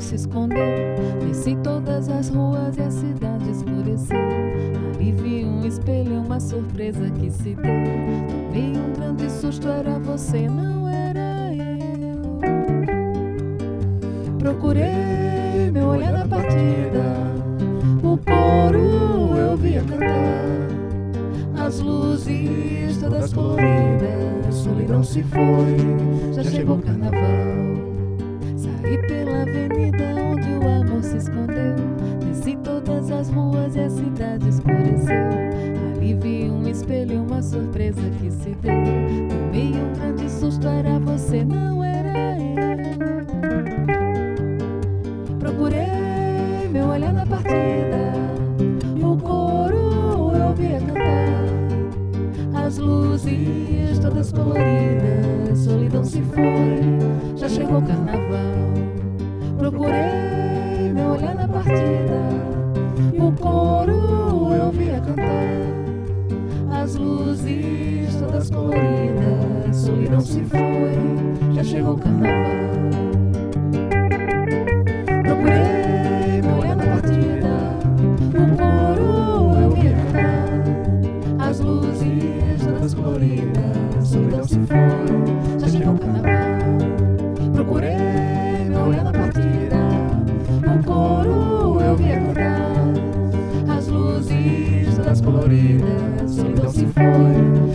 se escondeu. Desci todas as ruas e a cidade escureceu. Ali vi um espelho, uma surpresa que se deu. Tomei um grande susto, era você, não era eu. Procurei meu olhar na partida, o coro eu via cantar. As luzes todas coloridas, solidão se foi, já chegou o carnaval. Saí pela avenida onde o amor se escondeu. Desci todas as ruas e a cidade escureceu. Ali vi um espelho, uma surpresa que se deu. Tomei um grande susto, era você, não era eu. Procurei meu olhar na partida, Procurei meu olhar na partida E o coro eu via cantar. As luzes todas coloridas Solidão se foi, já chegou o carnaval. Procurei meu olhar na partida O coro eu via cantar. As luzes todas coloridas Solidão se foi, já chegou o carnaval. Florida, a solidão se foi.